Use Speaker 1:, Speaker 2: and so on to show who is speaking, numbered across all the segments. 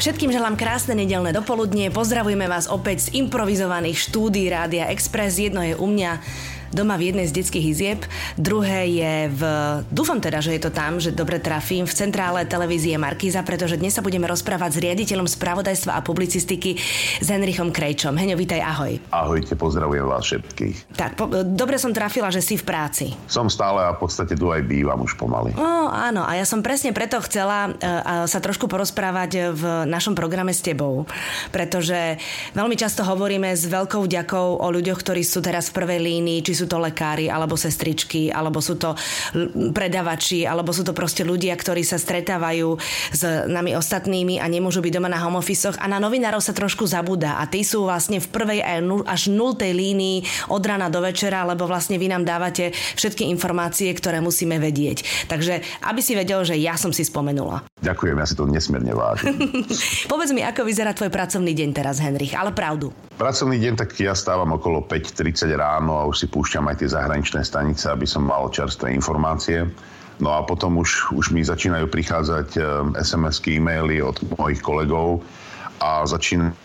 Speaker 1: Všetkým želám krásne nedelné dopoludnie. Pozdravujeme vás opäť z improvizovaných štúdí Rádia Express. Jedno je u mňa doma v jednej z detských izieb, druhé je v, dúfam teda, že je to tam, že dobre trafím, v centrále televízie Markíza, pretože dnes sa budeme rozprávať s riaditeľom spravodajstva a publicistiky s Henrichom Krejčom. Heňo, vítaj, ahoj.
Speaker 2: Ahojte, pozdravujem vás všetkých.
Speaker 1: Tak, po, dobre som trafila, že si v práci.
Speaker 2: Som stále a v podstate tu aj bývam už pomaly.
Speaker 1: No, áno, a ja som presne preto chcela uh, sa trošku porozprávať v našom programe s tebou, pretože veľmi často hovoríme s veľkou ďakou o ľuďoch, ktorí sú teraz v prvej línii, či sú to lekári, alebo sestričky, alebo sú to predavači, alebo sú to proste ľudia, ktorí sa stretávajú s nami ostatnými a nemôžu byť doma na home office a na novinárov sa trošku zabúda a tí sú vlastne v prvej až nultej línii od rana do večera, lebo vlastne vy nám dávate všetky informácie, ktoré musíme vedieť. Takže aby si vedel, že ja som si spomenula.
Speaker 2: Ďakujem, ja si to nesmierne vážim.
Speaker 1: Povedz mi, ako vyzerá tvoj pracovný deň teraz, Henrich, ale pravdu.
Speaker 2: Pracovný deň, tak ja stávam okolo 5.30 ráno a už si púšťam aj tie zahraničné stanice, aby som mal čerstvé informácie. No a potom už, už mi začínajú prichádzať SMS-ky, e-maily od mojich kolegov a začína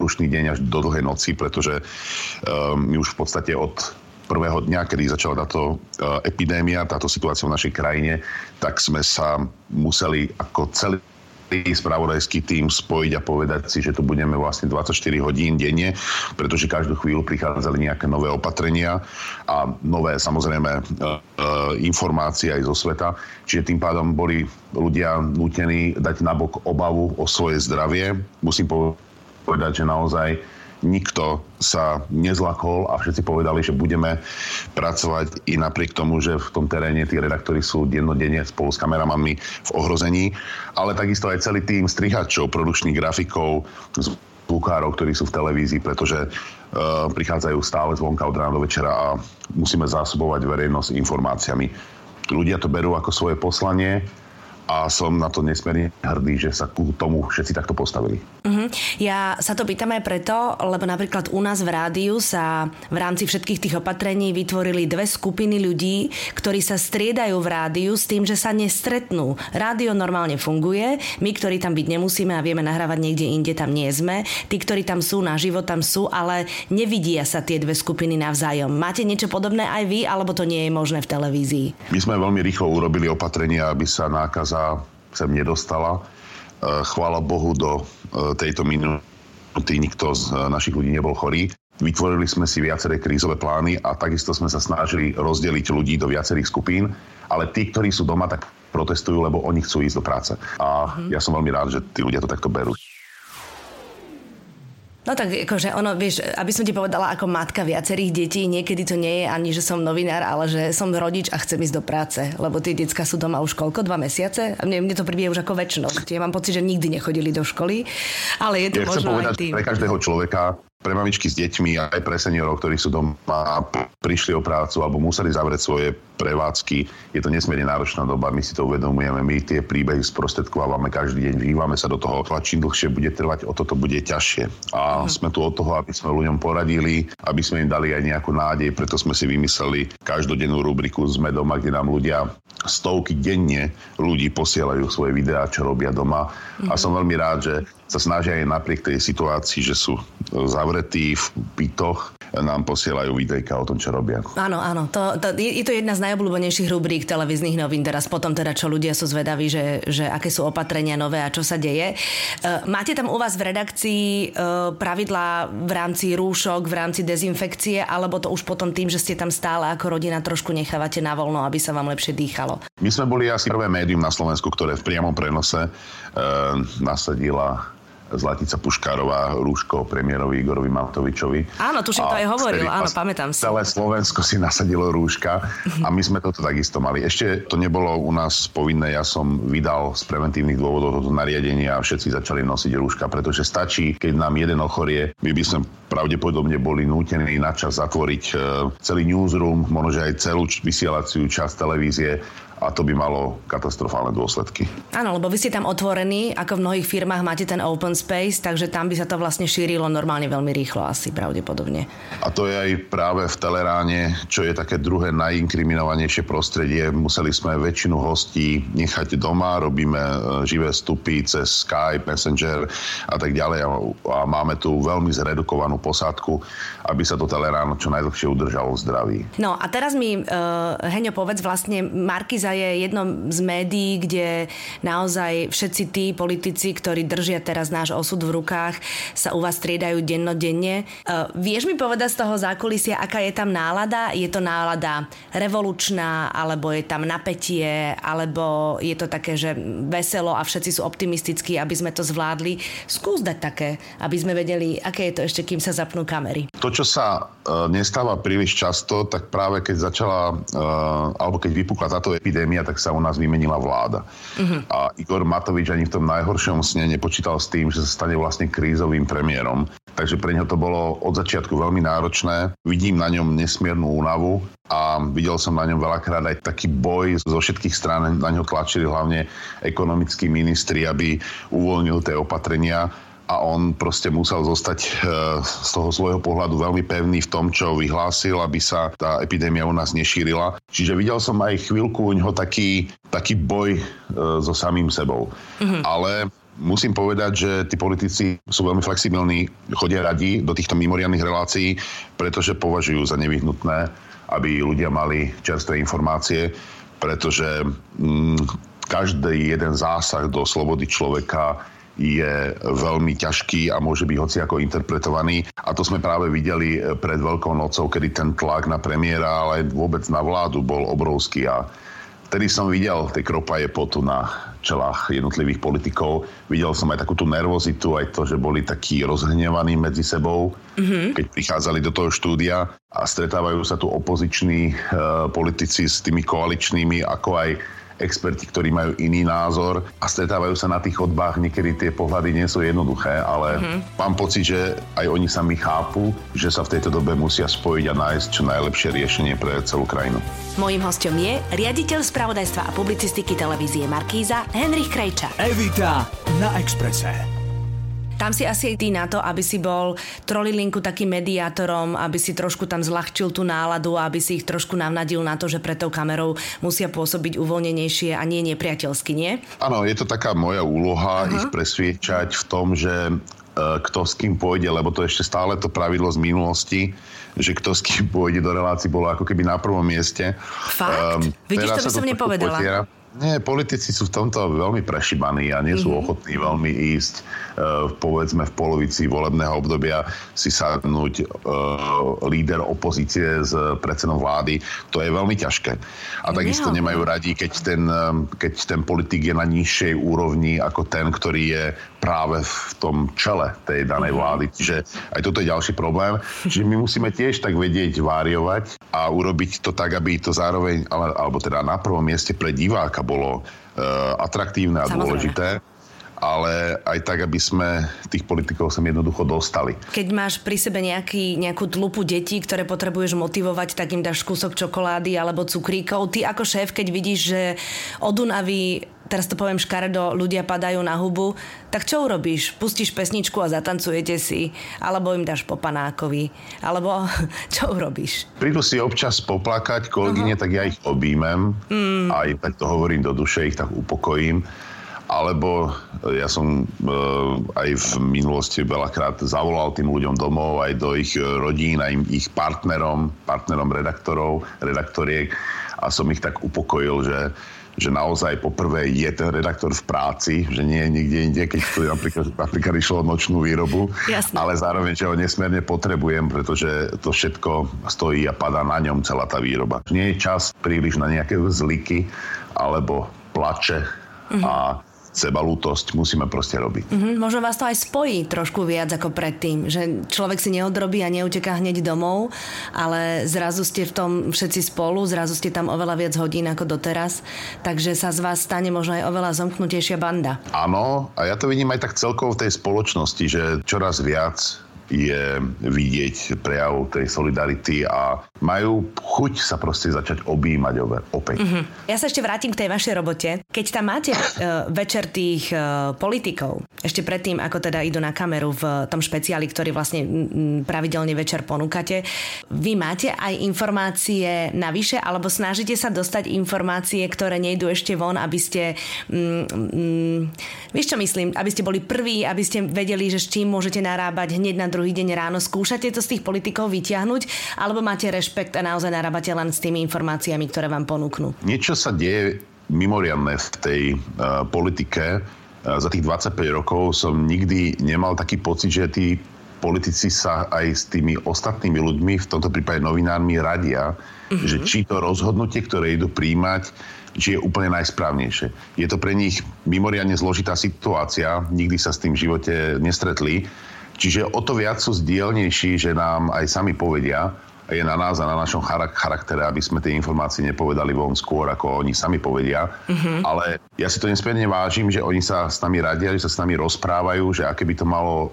Speaker 2: rušný deň až do dlhej noci, pretože um, my už v podstate od prvého dňa, kedy začala táto uh, epidémia, táto situácia v našej krajine, tak sme sa museli ako celý spravodajský tým spojiť a povedať si, že tu budeme vlastne 24 hodín denne, pretože každú chvíľu prichádzali nejaké nové opatrenia a nové samozrejme e, e, informácie aj zo sveta. Čiže tým pádom boli ľudia nútení dať nabok obavu o svoje zdravie. Musím povedať, že naozaj nikto sa nezlakol a všetci povedali, že budeme pracovať i napriek tomu, že v tom teréne tí redaktori sú dennodenne spolu s kameramanmi v ohrození, ale takisto aj celý tým strihačov, produkčných grafikov, zvukárov, ktorí sú v televízii, pretože uh, prichádzajú stále zvonka od rána do večera a musíme zásobovať verejnosť informáciami. Ľudia to berú ako svoje poslanie, a som na to nesmierne hrdý, že sa ku tomu všetci takto postavili.
Speaker 1: Uh-huh. Ja sa to pýtam aj preto, lebo napríklad u nás v rádiu sa v rámci všetkých tých opatrení vytvorili dve skupiny ľudí, ktorí sa striedajú v rádiu s tým, že sa nestretnú. Rádio normálne funguje, my, ktorí tam byť nemusíme a vieme nahrávať niekde inde, tam nie sme. Tí, ktorí tam sú na život, tam sú, ale nevidia sa tie dve skupiny navzájom. Máte niečo podobné aj vy, alebo to nie je možné v televízii?
Speaker 2: My sme veľmi rýchlo urobili opatrenia, aby sa nákaza sa sem nedostala. E, chvála Bohu, do e, tejto minúty nikto z e, našich ľudí nebol chorý. Vytvorili sme si viaceré krízové plány a takisto sme sa snažili rozdeliť ľudí do viacerých skupín, ale tí, ktorí sú doma, tak protestujú, lebo oni chcú ísť do práce. A mhm. ja som veľmi rád, že tí ľudia to takto berú.
Speaker 1: No tak akože ono, vieš, aby som ti povedala ako matka viacerých detí, niekedy to nie je ani, že som novinár, ale že som rodič a chcem ísť do práce, lebo tie decka sú doma už koľko, dva mesiace? A mne, mne to príde už ako väčšnosť. Ja mám pocit, že nikdy nechodili do školy, ale je to ja možno
Speaker 2: povedať,
Speaker 1: aj tým.
Speaker 2: Pre každého človeka pre mamičky s deťmi a aj pre seniorov, ktorí sú doma a prišli o prácu alebo museli zavrieť svoje prevádzky. Je to nesmierne náročná doba, my si to uvedomujeme, my tie príbehy sprostredkovávame každý deň, vžívame sa do toho. A čím dlhšie bude trvať, o toto bude ťažšie. A uh-huh. sme tu od toho, aby sme ľuďom poradili, aby sme im dali aj nejakú nádej, preto sme si vymysleli každodennú rubriku Sme doma, kde nám ľudia stovky denne ľudí posielajú svoje videá, čo robia doma. Uh-huh. A som veľmi rád, že sa snažia aj napriek tej situácii, že sú zavretí v bytoch, nám posielajú videjka o tom, čo robia.
Speaker 1: Áno, áno. To, to, je, je to jedna z najobľúbenejších rubrík televíznych novín teraz potom teda, čo ľudia sú zvedaví, že, že aké sú opatrenia nové a čo sa deje. Uh, máte tam u vás v redakcii uh, pravidlá v rámci rúšok, v rámci dezinfekcie, alebo to už potom tým, že ste tam stále ako rodina trošku nechávate na voľno, aby sa vám lepšie dýchalo?
Speaker 2: My sme boli asi prvé médium na Slovensku, ktoré v priamom prenose uh, nasadila Zlatica Puškárová rúško premiérovi Igorovi Matovičovi.
Speaker 1: Áno, tuším to aj hovoril, áno, pamätám si.
Speaker 2: Celé Slovensko si nasadilo rúška a my sme toto takisto mali. Ešte to nebolo u nás povinné, ja som vydal z preventívnych dôvodov toto nariadenie a všetci začali nosiť rúška, pretože stačí, keď nám jeden ochorie, my by sme pravdepodobne boli nútení načas zatvoriť e, celý newsroom, možno aj celú vysielaciu časť televízie a to by malo katastrofálne dôsledky.
Speaker 1: Áno, lebo vy ste tam otvorení, ako v mnohých firmách máte ten open space, takže tam by sa to vlastne šírilo normálne veľmi rýchlo asi pravdepodobne.
Speaker 2: A to je aj práve v Teleráne, čo je také druhé najinkriminovanejšie prostredie. Museli sme väčšinu hostí nechať doma, robíme e, živé vstupy cez Skype, Messenger a tak ďalej a máme tu veľmi zredukovanú posádku, aby sa to Telerán čo najdlhšie udržalo v zdraví.
Speaker 1: No a teraz mi, uh, Heňo, povedz vlastne, Markiz Markíza je jedno z médií, kde naozaj všetci tí politici, ktorí držia teraz náš osud v rukách, sa u vás striedajú dennodenne. Uh, vieš mi povedať z toho zákulisia, aká je tam nálada? Je to nálada revolučná, alebo je tam napätie, alebo je to také, že veselo a všetci sú optimistickí, aby sme to zvládli. Skús dať také, aby sme vedeli, aké je to ešte, kým sa zapnú kamery.
Speaker 2: To, čo sa uh, nestáva príliš často, tak práve keď začala, uh, alebo keď vypukla táto epidémia, epidémia, tak sa u nás vymenila vláda. Uh-huh. A Igor Matovič ani v tom najhoršom sne nepočítal s tým, že sa stane vlastne krízovým premiérom. Takže pre neho to bolo od začiatku veľmi náročné. Vidím na ňom nesmiernu únavu a videl som na ňom veľakrát aj taký boj zo všetkých strán. Na ňo tlačili hlavne ekonomickí ministri, aby uvoľnil tie opatrenia a on proste musel zostať e, z toho svojho pohľadu veľmi pevný v tom, čo vyhlásil, aby sa tá epidémia u nás nešírila. Čiže videl som aj chvíľku u neho taký, taký boj e, so samým sebou. Mm-hmm. Ale musím povedať, že tí politici sú veľmi flexibilní, chodia radi do týchto mimoriadných relácií, pretože považujú za nevyhnutné, aby ľudia mali čerstvé informácie, pretože mm, každý jeden zásah do slobody človeka je veľmi ťažký a môže byť hoci ako interpretovaný. A to sme práve videli pred Veľkou nocou, kedy ten tlak na premiéra, ale vôbec na vládu bol obrovský a Vtedy som videl tie kropaje potu na čelách jednotlivých politikov. Videl som aj takú tú nervozitu, aj to, že boli takí rozhnevaní medzi sebou, mm-hmm. keď prichádzali do toho štúdia a stretávajú sa tu opoziční e, politici s tými koaličnými, ako aj experti, ktorí majú iný názor a stretávajú sa na tých chodbách. Niekedy tie pohľady nie sú jednoduché, ale mm-hmm. mám pocit, že aj oni sami chápu, že sa v tejto dobe musia spojiť a nájsť čo najlepšie riešenie pre celú krajinu.
Speaker 1: Mojím hostom je riaditeľ spravodajstva a publicistiky televízie Markíza Henrich Krejča.
Speaker 3: Evita na Exprese.
Speaker 1: Tam si asi aj ty na to, aby si bol trolilinku takým mediátorom, aby si trošku tam zľahčil tú náladu aby si ich trošku navnadil na to, že pred tou kamerou musia pôsobiť uvoľnenejšie a nie nepriateľsky, nie?
Speaker 2: Áno, je to taká moja úloha uh-huh. ich presviečať v tom, že e, kto s kým pôjde, lebo to ešte stále to pravidlo z minulosti, že kto s kým pôjde do relácií bolo ako keby na prvom mieste.
Speaker 1: Fakt? Um, Vidíš, to by som nepovedala. Potiera.
Speaker 2: Nie, politici sú v tomto veľmi prešibaní a nie sú mm-hmm. ochotní veľmi ísť, e, povedzme, v polovici volebného obdobia si sadnúť e, líder opozície s predsedom vlády. To je veľmi ťažké. A takisto nemajú radi, keď ten, e, keď ten politik je na nižšej úrovni ako ten, ktorý je práve v tom čele tej danej mhm. vlády. Čiže aj toto je ďalší problém. Čiže my musíme tiež tak vedieť váriovať a urobiť to tak, aby to zároveň, alebo teda na prvom mieste pre diváka bolo uh, atraktívne a Samozrejme. dôležité ale aj tak, aby sme tých politikov sem jednoducho dostali.
Speaker 1: Keď máš pri sebe nejaký, nejakú tlupu detí, ktoré potrebuješ motivovať, tak im dáš kúsok čokolády alebo cukríkov. Ty ako šéf, keď vidíš, že od Unavy teraz to poviem škaredo, ľudia padajú na hubu, tak čo urobíš? Pustíš pesničku a zatancujete si? Alebo im dáš po panákovi? Alebo čo urobíš?
Speaker 2: Prídu si občas poplakať kolegyne, uh-huh. tak ja ich objímem. Mm. Aj tak to hovorím do duše, ich tak upokojím. Alebo ja som e, aj v minulosti veľakrát zavolal tým ľuďom domov, aj do ich rodín, aj ich partnerom, partnerom redaktorov, redaktoriek a som ich tak upokojil, že že naozaj poprvé je ten redaktor v práci, že nie je nikde inde, keď to napríklad, napríklad išlo nočnú výrobu, Jasne. ale zároveň, že ho nesmierne potrebujem, pretože to všetko stojí a padá na ňom celá tá výroba. Nie je čas príliš na nejaké zliky alebo plače mm-hmm. a sebalútosť musíme proste robiť.
Speaker 1: Mm-hmm, možno vás to aj spojí trošku viac ako predtým, že človek si neodrobí a neuteká hneď domov, ale zrazu ste v tom všetci spolu, zrazu ste tam oveľa viac hodín ako doteraz, takže sa z vás stane možno aj oveľa zomknutejšia banda.
Speaker 2: Áno, a ja to vidím aj tak celkovo v tej spoločnosti, že čoraz viac je vidieť prejav tej solidarity a majú chuť sa proste začať objímať opäť. Mm-hmm.
Speaker 1: Ja sa ešte vrátim k tej vašej robote. Keď tam máte uh, večer tých uh, politikov, ešte predtým, ako teda idú na kameru v tom špeciáli, ktorý vlastne m, pravidelne večer ponúkate, vy máte aj informácie navyše, alebo snažíte sa dostať informácie, ktoré nejdú ešte von, aby ste, mm, mm, vieš čo myslím, aby ste boli prví, aby ste vedeli, že s čím môžete narábať hneď na druhý deň ráno. Skúšate to z tých politikov vyťahnuť, alebo máte rešpekt a naozaj narábate len s tými informáciami, ktoré vám ponúknú?
Speaker 2: Niečo sa deje mimoriadne v tej uh, politike. Uh, za tých 25 rokov som nikdy nemal taký pocit, že tí politici sa aj s tými ostatnými ľuďmi, v tomto prípade novinármi, radia, mm-hmm. že či to rozhodnutie, ktoré idú príjmať, či je úplne najsprávnejšie. Je to pre nich mimoriadne zložitá situácia, nikdy sa s tým v živote nestretli, čiže o to viac sú zdielnejší, že nám aj sami povedia, je na nás a na našom charaktere, aby sme tie informácie nepovedali von skôr, ako oni sami povedia. Mm-hmm. Ale ja si to nesmierne vážim, že oni sa s nami radia, že sa s nami rozprávajú, že aké by to malo e,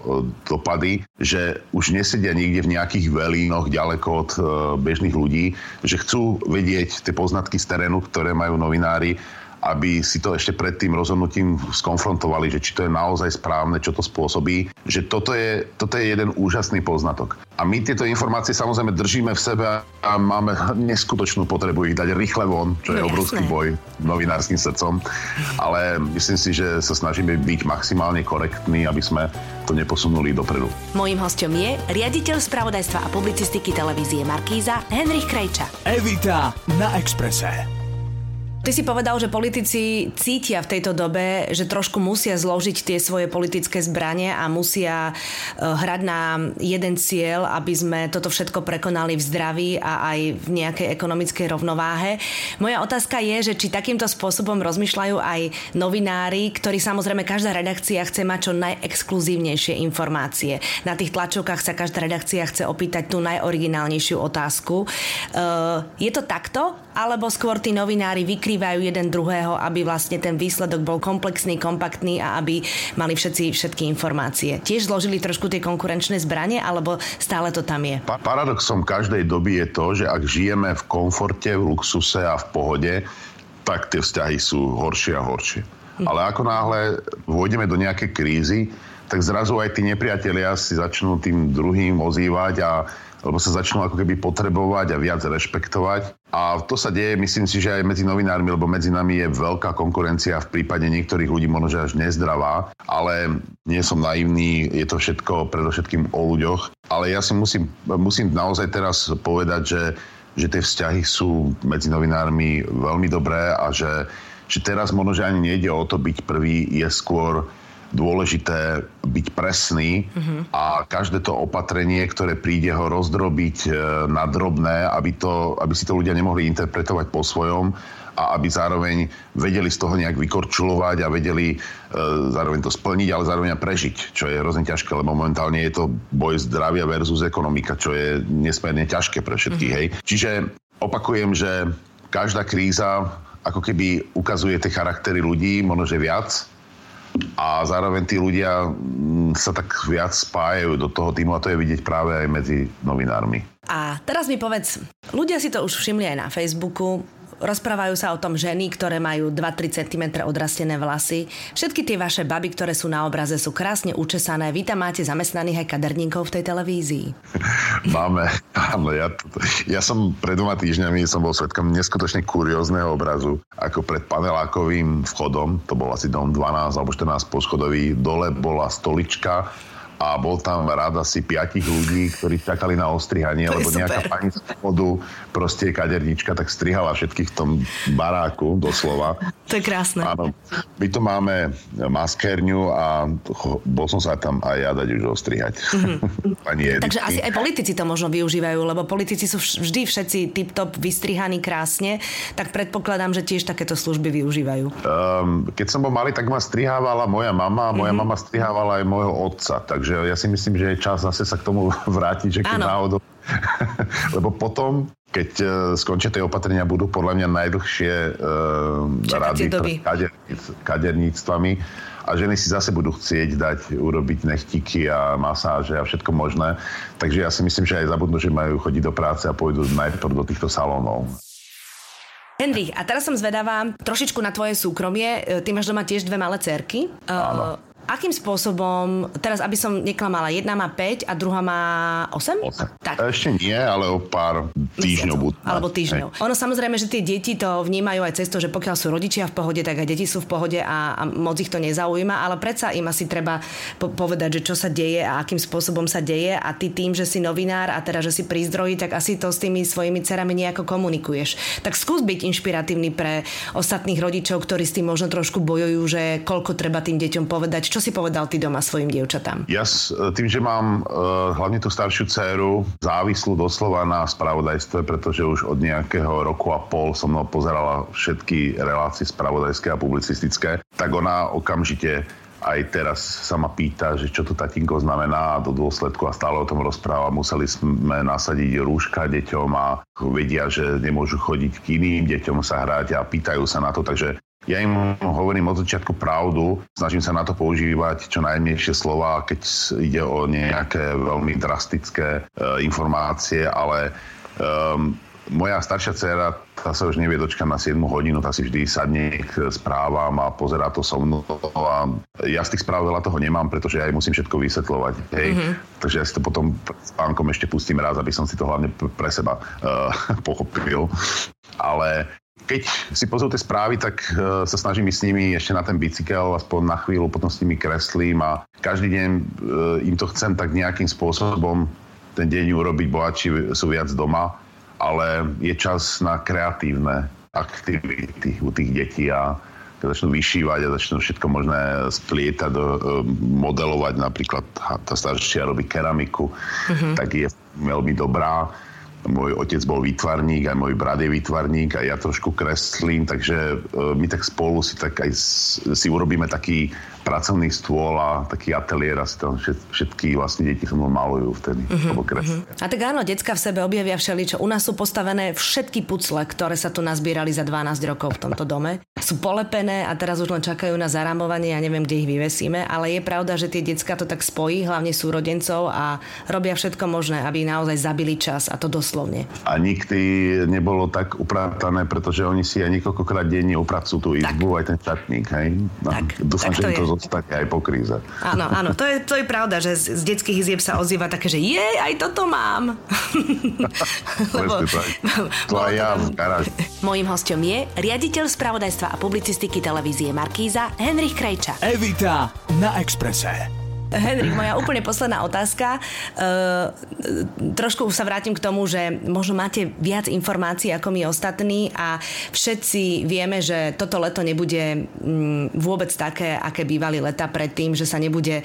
Speaker 2: dopady, že už nesedia nikde v nejakých velínoch ďaleko od e, bežných ľudí, že chcú vedieť tie poznatky z terénu, ktoré majú novinári aby si to ešte pred tým rozhodnutím skonfrontovali, že či to je naozaj správne, čo to spôsobí, že toto je, toto je jeden úžasný poznatok. A my tieto informácie samozrejme držíme v sebe a máme neskutočnú potrebu ich dať rýchle von, čo je no, obrovský boj novinárským srdcom. Ale myslím si, že sa snažíme byť maximálne korektní, aby sme to neposunuli dopredu.
Speaker 1: Mojím hostom je riaditeľ spravodajstva a publicistiky televízie Markíza Henrich Krejča.
Speaker 3: Evita na Exprese.
Speaker 1: Ty si povedal, že politici cítia v tejto dobe, že trošku musia zložiť tie svoje politické zbranie a musia e, hrať na jeden cieľ, aby sme toto všetko prekonali v zdraví a aj v nejakej ekonomickej rovnováhe. Moja otázka je, že či takýmto spôsobom rozmýšľajú aj novinári, ktorí samozrejme každá redakcia chce mať čo najexkluzívnejšie informácie. Na tých tlačovkách sa každá redakcia chce opýtať tú najoriginálnejšiu otázku. E, je to takto? Alebo skôr tí novinári vykryjú vykrývajú jeden druhého, aby vlastne ten výsledok bol komplexný, kompaktný a aby mali všetci všetky informácie. Tiež zložili trošku tie konkurenčné zbranie, alebo stále to tam je?
Speaker 2: Pa- paradoxom každej doby je to, že ak žijeme v komforte, v luxuse a v pohode, tak tie vzťahy sú horšie a horšie. Ale ako náhle vôjdeme do nejakej krízy, tak zrazu aj tí nepriatelia si začnú tým druhým ozývať a lebo sa začnú ako keby potrebovať a viac rešpektovať. A to sa deje, myslím si, že aj medzi novinármi, lebo medzi nami je veľká konkurencia v prípade niektorých ľudí možno, až nezdravá, ale nie som naivný, je to všetko predovšetkým o ľuďoch. Ale ja si musím, musím naozaj teraz povedať, že, že tie vzťahy sú medzi novinármi veľmi dobré a že, že teraz možno, že ani nejde o to byť prvý, je skôr dôležité byť presný mm-hmm. a každé to opatrenie, ktoré príde ho rozdrobiť e, na drobné, aby, to, aby si to ľudia nemohli interpretovať po svojom a aby zároveň vedeli z toho nejak vykorčulovať a vedeli e, zároveň to splniť, ale zároveň aj prežiť, čo je hrozne ťažké, lebo momentálne je to boj zdravia versus ekonomika, čo je nesmierne ťažké pre všetkých. Mm-hmm. Hej. Čiže opakujem, že každá kríza ako keby ukazuje tie charaktery ľudí, možno že viac, a zároveň tí ľudia mm, sa tak viac spájajú do toho týmu a to je vidieť práve aj medzi novinármi.
Speaker 1: A teraz mi povedz, ľudia si to už všimli aj na Facebooku, Rozprávajú sa o tom ženy, ktoré majú 2-3 cm odrastené vlasy. Všetky tie vaše baby, ktoré sú na obraze, sú krásne učesané. Vy tam máte zamestnaných aj kaderníkov v tej televízii.
Speaker 2: Máme. Áno, ja, ja som pred dvoma týždňami som bol svetkom neskutočne kuriózneho obrazu, ako pred panelákovým vchodom, to bol asi dom 12 alebo 14 poschodový, dole bola stolička a bol tam rád asi piatich ľudí, ktorí čakali na ostrihanie, lebo nejaká pani z podu, proste kadernička, tak strihala všetkých v tom baráku, doslova.
Speaker 1: To je krásne.
Speaker 2: Áno, my tu máme maskérňu a bol som sa tam aj ja dať už ostrihať. Mm-hmm.
Speaker 1: Takže asi aj politici to možno využívajú, lebo politici sú vždy všetci tip-top vystrihaní krásne, tak predpokladám, že tiež takéto služby využívajú. Um,
Speaker 2: keď som bol malý, tak ma strihávala moja mama moja mm-hmm. mama strihávala aj môjho otca, tak Takže ja si myslím, že je čas zase sa k tomu vrátiť, že keď náhodou... Lebo potom keď uh, skončia tie opatrenia, budú podľa mňa najdlhšie uh, rady kaderníc, kaderníctvami a ženy si zase budú chcieť dať urobiť nechtiky a masáže a všetko možné. Takže ja si myslím, že aj zabudnú, že majú chodiť do práce a pôjdu najprv do týchto salónov.
Speaker 1: Henry, a teraz som zvedavá trošičku na tvoje súkromie. Ty máš doma tiež dve malé cerky.
Speaker 2: Áno.
Speaker 1: Akým spôsobom, teraz aby som neklamala, jedna má 5 a druhá má 8?
Speaker 2: 8. Tak. Ešte nie, ale o pár týždňov budú.
Speaker 1: Alebo týždňov. Hej. Ono samozrejme, že tie deti to vnímajú aj cez to, že pokiaľ sú rodičia v pohode, tak aj deti sú v pohode a, a moc ich to nezaujíma, ale predsa im asi treba po- povedať, že čo sa deje a akým spôsobom sa deje a ty tým, že si novinár a teda, že si pri zdroji, tak asi to s tými svojimi cerami nejako komunikuješ. Tak skús byť inšpiratívny pre ostatných rodičov, ktorí s tým možno trošku bojujú, že koľko treba tým deťom povedať, čo si povedal ty doma svojim dievčatám?
Speaker 2: Ja s tým, že mám uh, hlavne tú staršiu dceru závislú doslova na spravodajstve, pretože už od nejakého roku a pol som mnou pozerala všetky relácie spravodajské a publicistické, tak ona okamžite aj teraz sa ma pýta, že čo to tatinko znamená do dôsledku a stále o tom rozpráva. Museli sme nasadiť rúška deťom a vedia, že nemôžu chodiť k iným deťom sa hrať a pýtajú sa na to, takže ja im hovorím od začiatku pravdu, snažím sa na to používať čo najmenšie slova, keď ide o nejaké veľmi drastické e, informácie, ale um, moja staršia dcera, tá sa už nevie dočkať na 7 hodinu, tá si vždy sadne k správam a pozerá to so mnou a ja z tých správ veľa toho nemám, pretože ja jej musím všetko vysvetľovať. Hej. Mm-hmm. Takže ja si to potom s pánkom ešte pustím raz, aby som si to hlavne pre seba uh, pochopil. Ale keď si pozrú tie správy, tak uh, sa snažím ísť s nimi ešte na ten bicykel, aspoň na chvíľu, potom s nimi kreslím a každý deň uh, im to chcem tak nejakým spôsobom ten deň urobiť bohatší, sú viac doma, ale je čas na kreatívne aktivity u tých detí a keď začnú vyšívať a začnú všetko možné splietať, do, uh, modelovať, napríklad tá staršia robí keramiku, mm-hmm. tak je veľmi dobrá môj otec bol výtvarník, aj môj brat je výtvarník a ja trošku kreslím, takže my tak spolu si tak aj si urobíme taký pracovný stôl a taký ateliér a tam všetky vlastne deti so mnou malujú vtedy. Uh-huh, uh-huh.
Speaker 1: A tak áno, decka v sebe objavia všeličo. U nás sú postavené všetky pucle, ktoré sa tu nazbierali za 12 rokov v tomto dome. Sú polepené a teraz už len čakajú na zarámovanie, ja neviem, kde ich vyvesíme, ale je pravda, že tie decka to tak spojí, hlavne súrodencov a robia všetko možné, aby naozaj zabili čas a to doslovne.
Speaker 2: A nikdy nebolo tak upratané, pretože oni si aj niekoľkokrát denne upracujú tú izbu, tak. aj ten čatník, hej? No, tak, dúfam, tak že to, to zostane aj po kríze.
Speaker 1: Áno, áno, to je, to je pravda, že z, z detských izieb sa ozýva také, že je, aj toto mám.
Speaker 2: Lebo, to aj ja v garáži.
Speaker 1: Mojím hostom je riaditeľ spravodajstva a publicistiky televízie Markíza Henrich Krejča.
Speaker 3: Evita na Exprese.
Speaker 1: Henrik, moja úplne posledná otázka. Uh, trošku sa vrátim k tomu, že možno máte viac informácií ako my ostatní a všetci vieme, že toto leto nebude um, vôbec také, aké bývali leta predtým, že sa nebude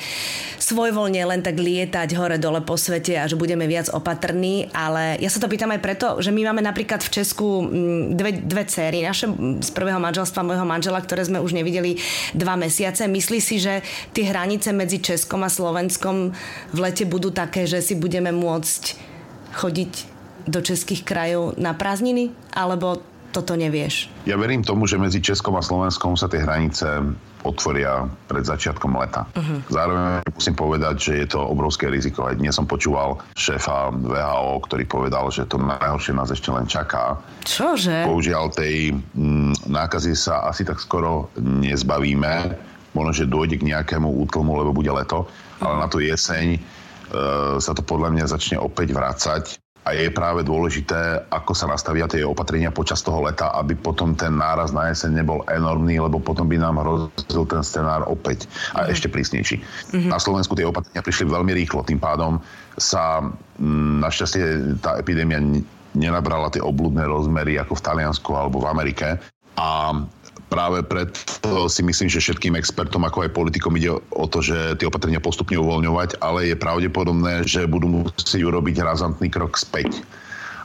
Speaker 1: svojvoľne len tak lietať hore-dole po svete a že budeme viac opatrní, ale ja sa to pýtam aj preto, že my máme napríklad v Česku dve, dve céry, naše z prvého manželstva môjho manžela, ktoré sme už nevideli dva mesiace. Myslí si, že tie hranice medzi Českom Českom a Slovenskom v lete budú také, že si budeme môcť chodiť do českých krajov na prázdniny? Alebo toto nevieš?
Speaker 2: Ja verím tomu, že medzi Českom a Slovenskom sa tie hranice otvoria pred začiatkom leta. Uh-huh. Zároveň musím povedať, že je to obrovské riziko. Aj dnes som počúval šéfa VHO, ktorý povedal, že to najhoršie nás ešte len čaká.
Speaker 1: Čože?
Speaker 2: Použiaľ tej mm, nákazy sa asi tak skoro nezbavíme možno, že dôjde k nejakému útlmu, lebo bude leto, ale na tú jeseň e, sa to podľa mňa začne opäť vrácať a je práve dôležité, ako sa nastavia tie opatrenia počas toho leta, aby potom ten náraz na jeseň nebol enormný, lebo potom by nám hrozil ten scenár opäť a mm. ešte prísnejší. Mm-hmm. Na Slovensku tie opatrenia prišli veľmi rýchlo, tým pádom sa m, našťastie tá epidémia nenabrala tie obludné rozmery ako v Taliansku alebo v Amerike a práve preto si myslím, že všetkým expertom, ako aj politikom ide o to, že tie opatrenia postupne uvoľňovať, ale je pravdepodobné, že budú musieť urobiť razantný krok späť.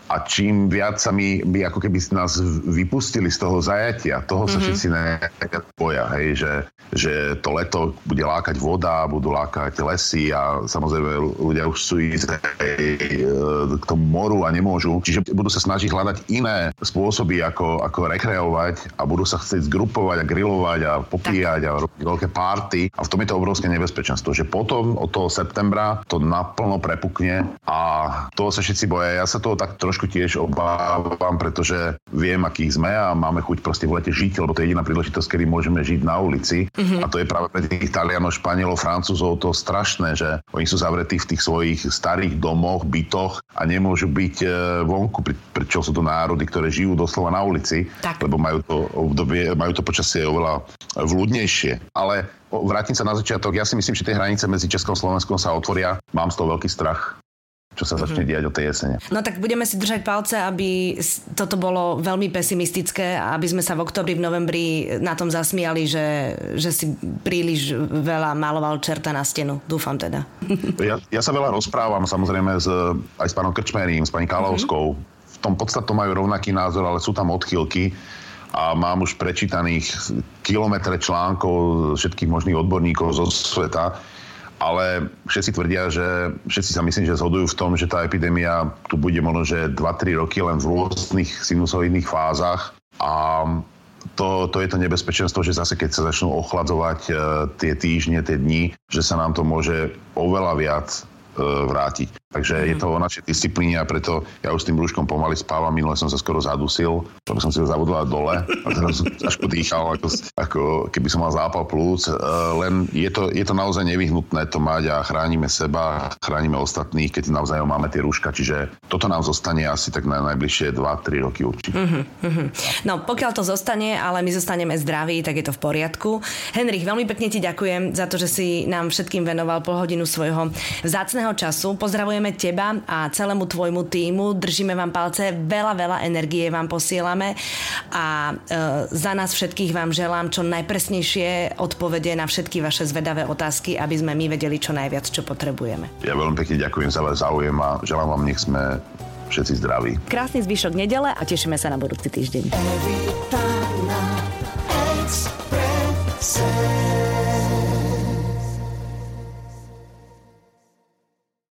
Speaker 2: A čím viac sa my, my ako keby nás vypustili z toho zajatia, toho sa mm-hmm. všetci najviac boja, hej, že, že to leto bude lákať voda, budú lákať lesy a samozrejme ľudia už sú ísť k tomu moru a nemôžu. Čiže budú sa snažiť hľadať iné spôsoby, ako, ako rekreovať a budú sa chcieť zgrupovať a grilovať a popíjať a robiť veľké párty. A v tom je to obrovské nebezpečenstvo, že potom od toho septembra to naplno prepukne a toho sa všetci boja. Ja sa toho tak trošku tiež obávam, pretože viem, akých sme a máme chuť proste v lete žiť, lebo to je jediná príležitosť, kedy môžeme žiť na ulici. Mm-hmm. A to je práve pre tých Talianov, Španielov, Francúzov to strašné, že oni sú zavretí v tých svojich starých domoch, bytoch a nemôžu byť e, vonku, prečo sú to národy, ktoré žijú doslova na ulici, tak. lebo majú to obdobie, majú to počasie oveľa vľúdnejšie. Ale vrátim sa na začiatok. Ja si myslím, že tie hranice medzi Českom a Slovenskom sa otvoria. Mám z toho veľký strach čo sa začne mm-hmm. diať o tej jesene.
Speaker 1: No tak budeme si držať palce, aby toto bolo veľmi pesimistické a aby sme sa v oktobri, v novembri na tom zasmiali, že, že si príliš veľa maloval čerta na stenu. Dúfam teda.
Speaker 2: Ja, ja sa veľa rozprávam samozrejme s, aj s pánom Krčmerím, s pani Kalovskou. Mm-hmm. V tom podstatom majú rovnaký názor, ale sú tam odchýlky a mám už prečítaných kilometre článkov všetkých možných odborníkov zo sveta, ale všetci tvrdia, že všetci sa myslím, že zhodujú v tom, že tá epidémia tu bude možno, že 2-3 roky len v rôznych sinusoidných fázach a to, to je to nebezpečenstvo, že zase keď sa začnú ochladzovať e, tie týždne, tie dni, že sa nám to môže oveľa viac e, vrátiť. Takže je to o našej disciplíne a preto ja už s tým brúškom pomaly spávam. Minule som sa skoro zadusil, lebo som si ho zabudol dole a teraz ťažko dýchal, ako, ako keby som mal zápal plúc. Uh, len je to, je to naozaj nevyhnutné to mať a chránime seba, chránime ostatných, keď naozaj máme tie rúška. Čiže toto nám zostane asi tak na najbližšie 2-3 roky určite. Mm-hmm.
Speaker 1: No pokiaľ to zostane, ale my zostaneme zdraví, tak je to v poriadku. Henrich, veľmi pekne ti ďakujem za to, že si nám všetkým venoval pol hodinu svojho vzácného času. Pozdravujem podporujeme teba a celému tvojmu týmu, držíme vám palce, veľa, veľa energie vám posielame a e, za nás všetkých vám želám čo najpresnejšie odpovede na všetky vaše zvedavé otázky, aby sme my vedeli čo najviac, čo potrebujeme.
Speaker 2: Ja veľmi pekne ďakujem za váš záujem a želám vám, nech sme všetci zdraví.
Speaker 1: Krásny zvyšok nedele a tešíme sa na budúci týždeň. Evitana Express.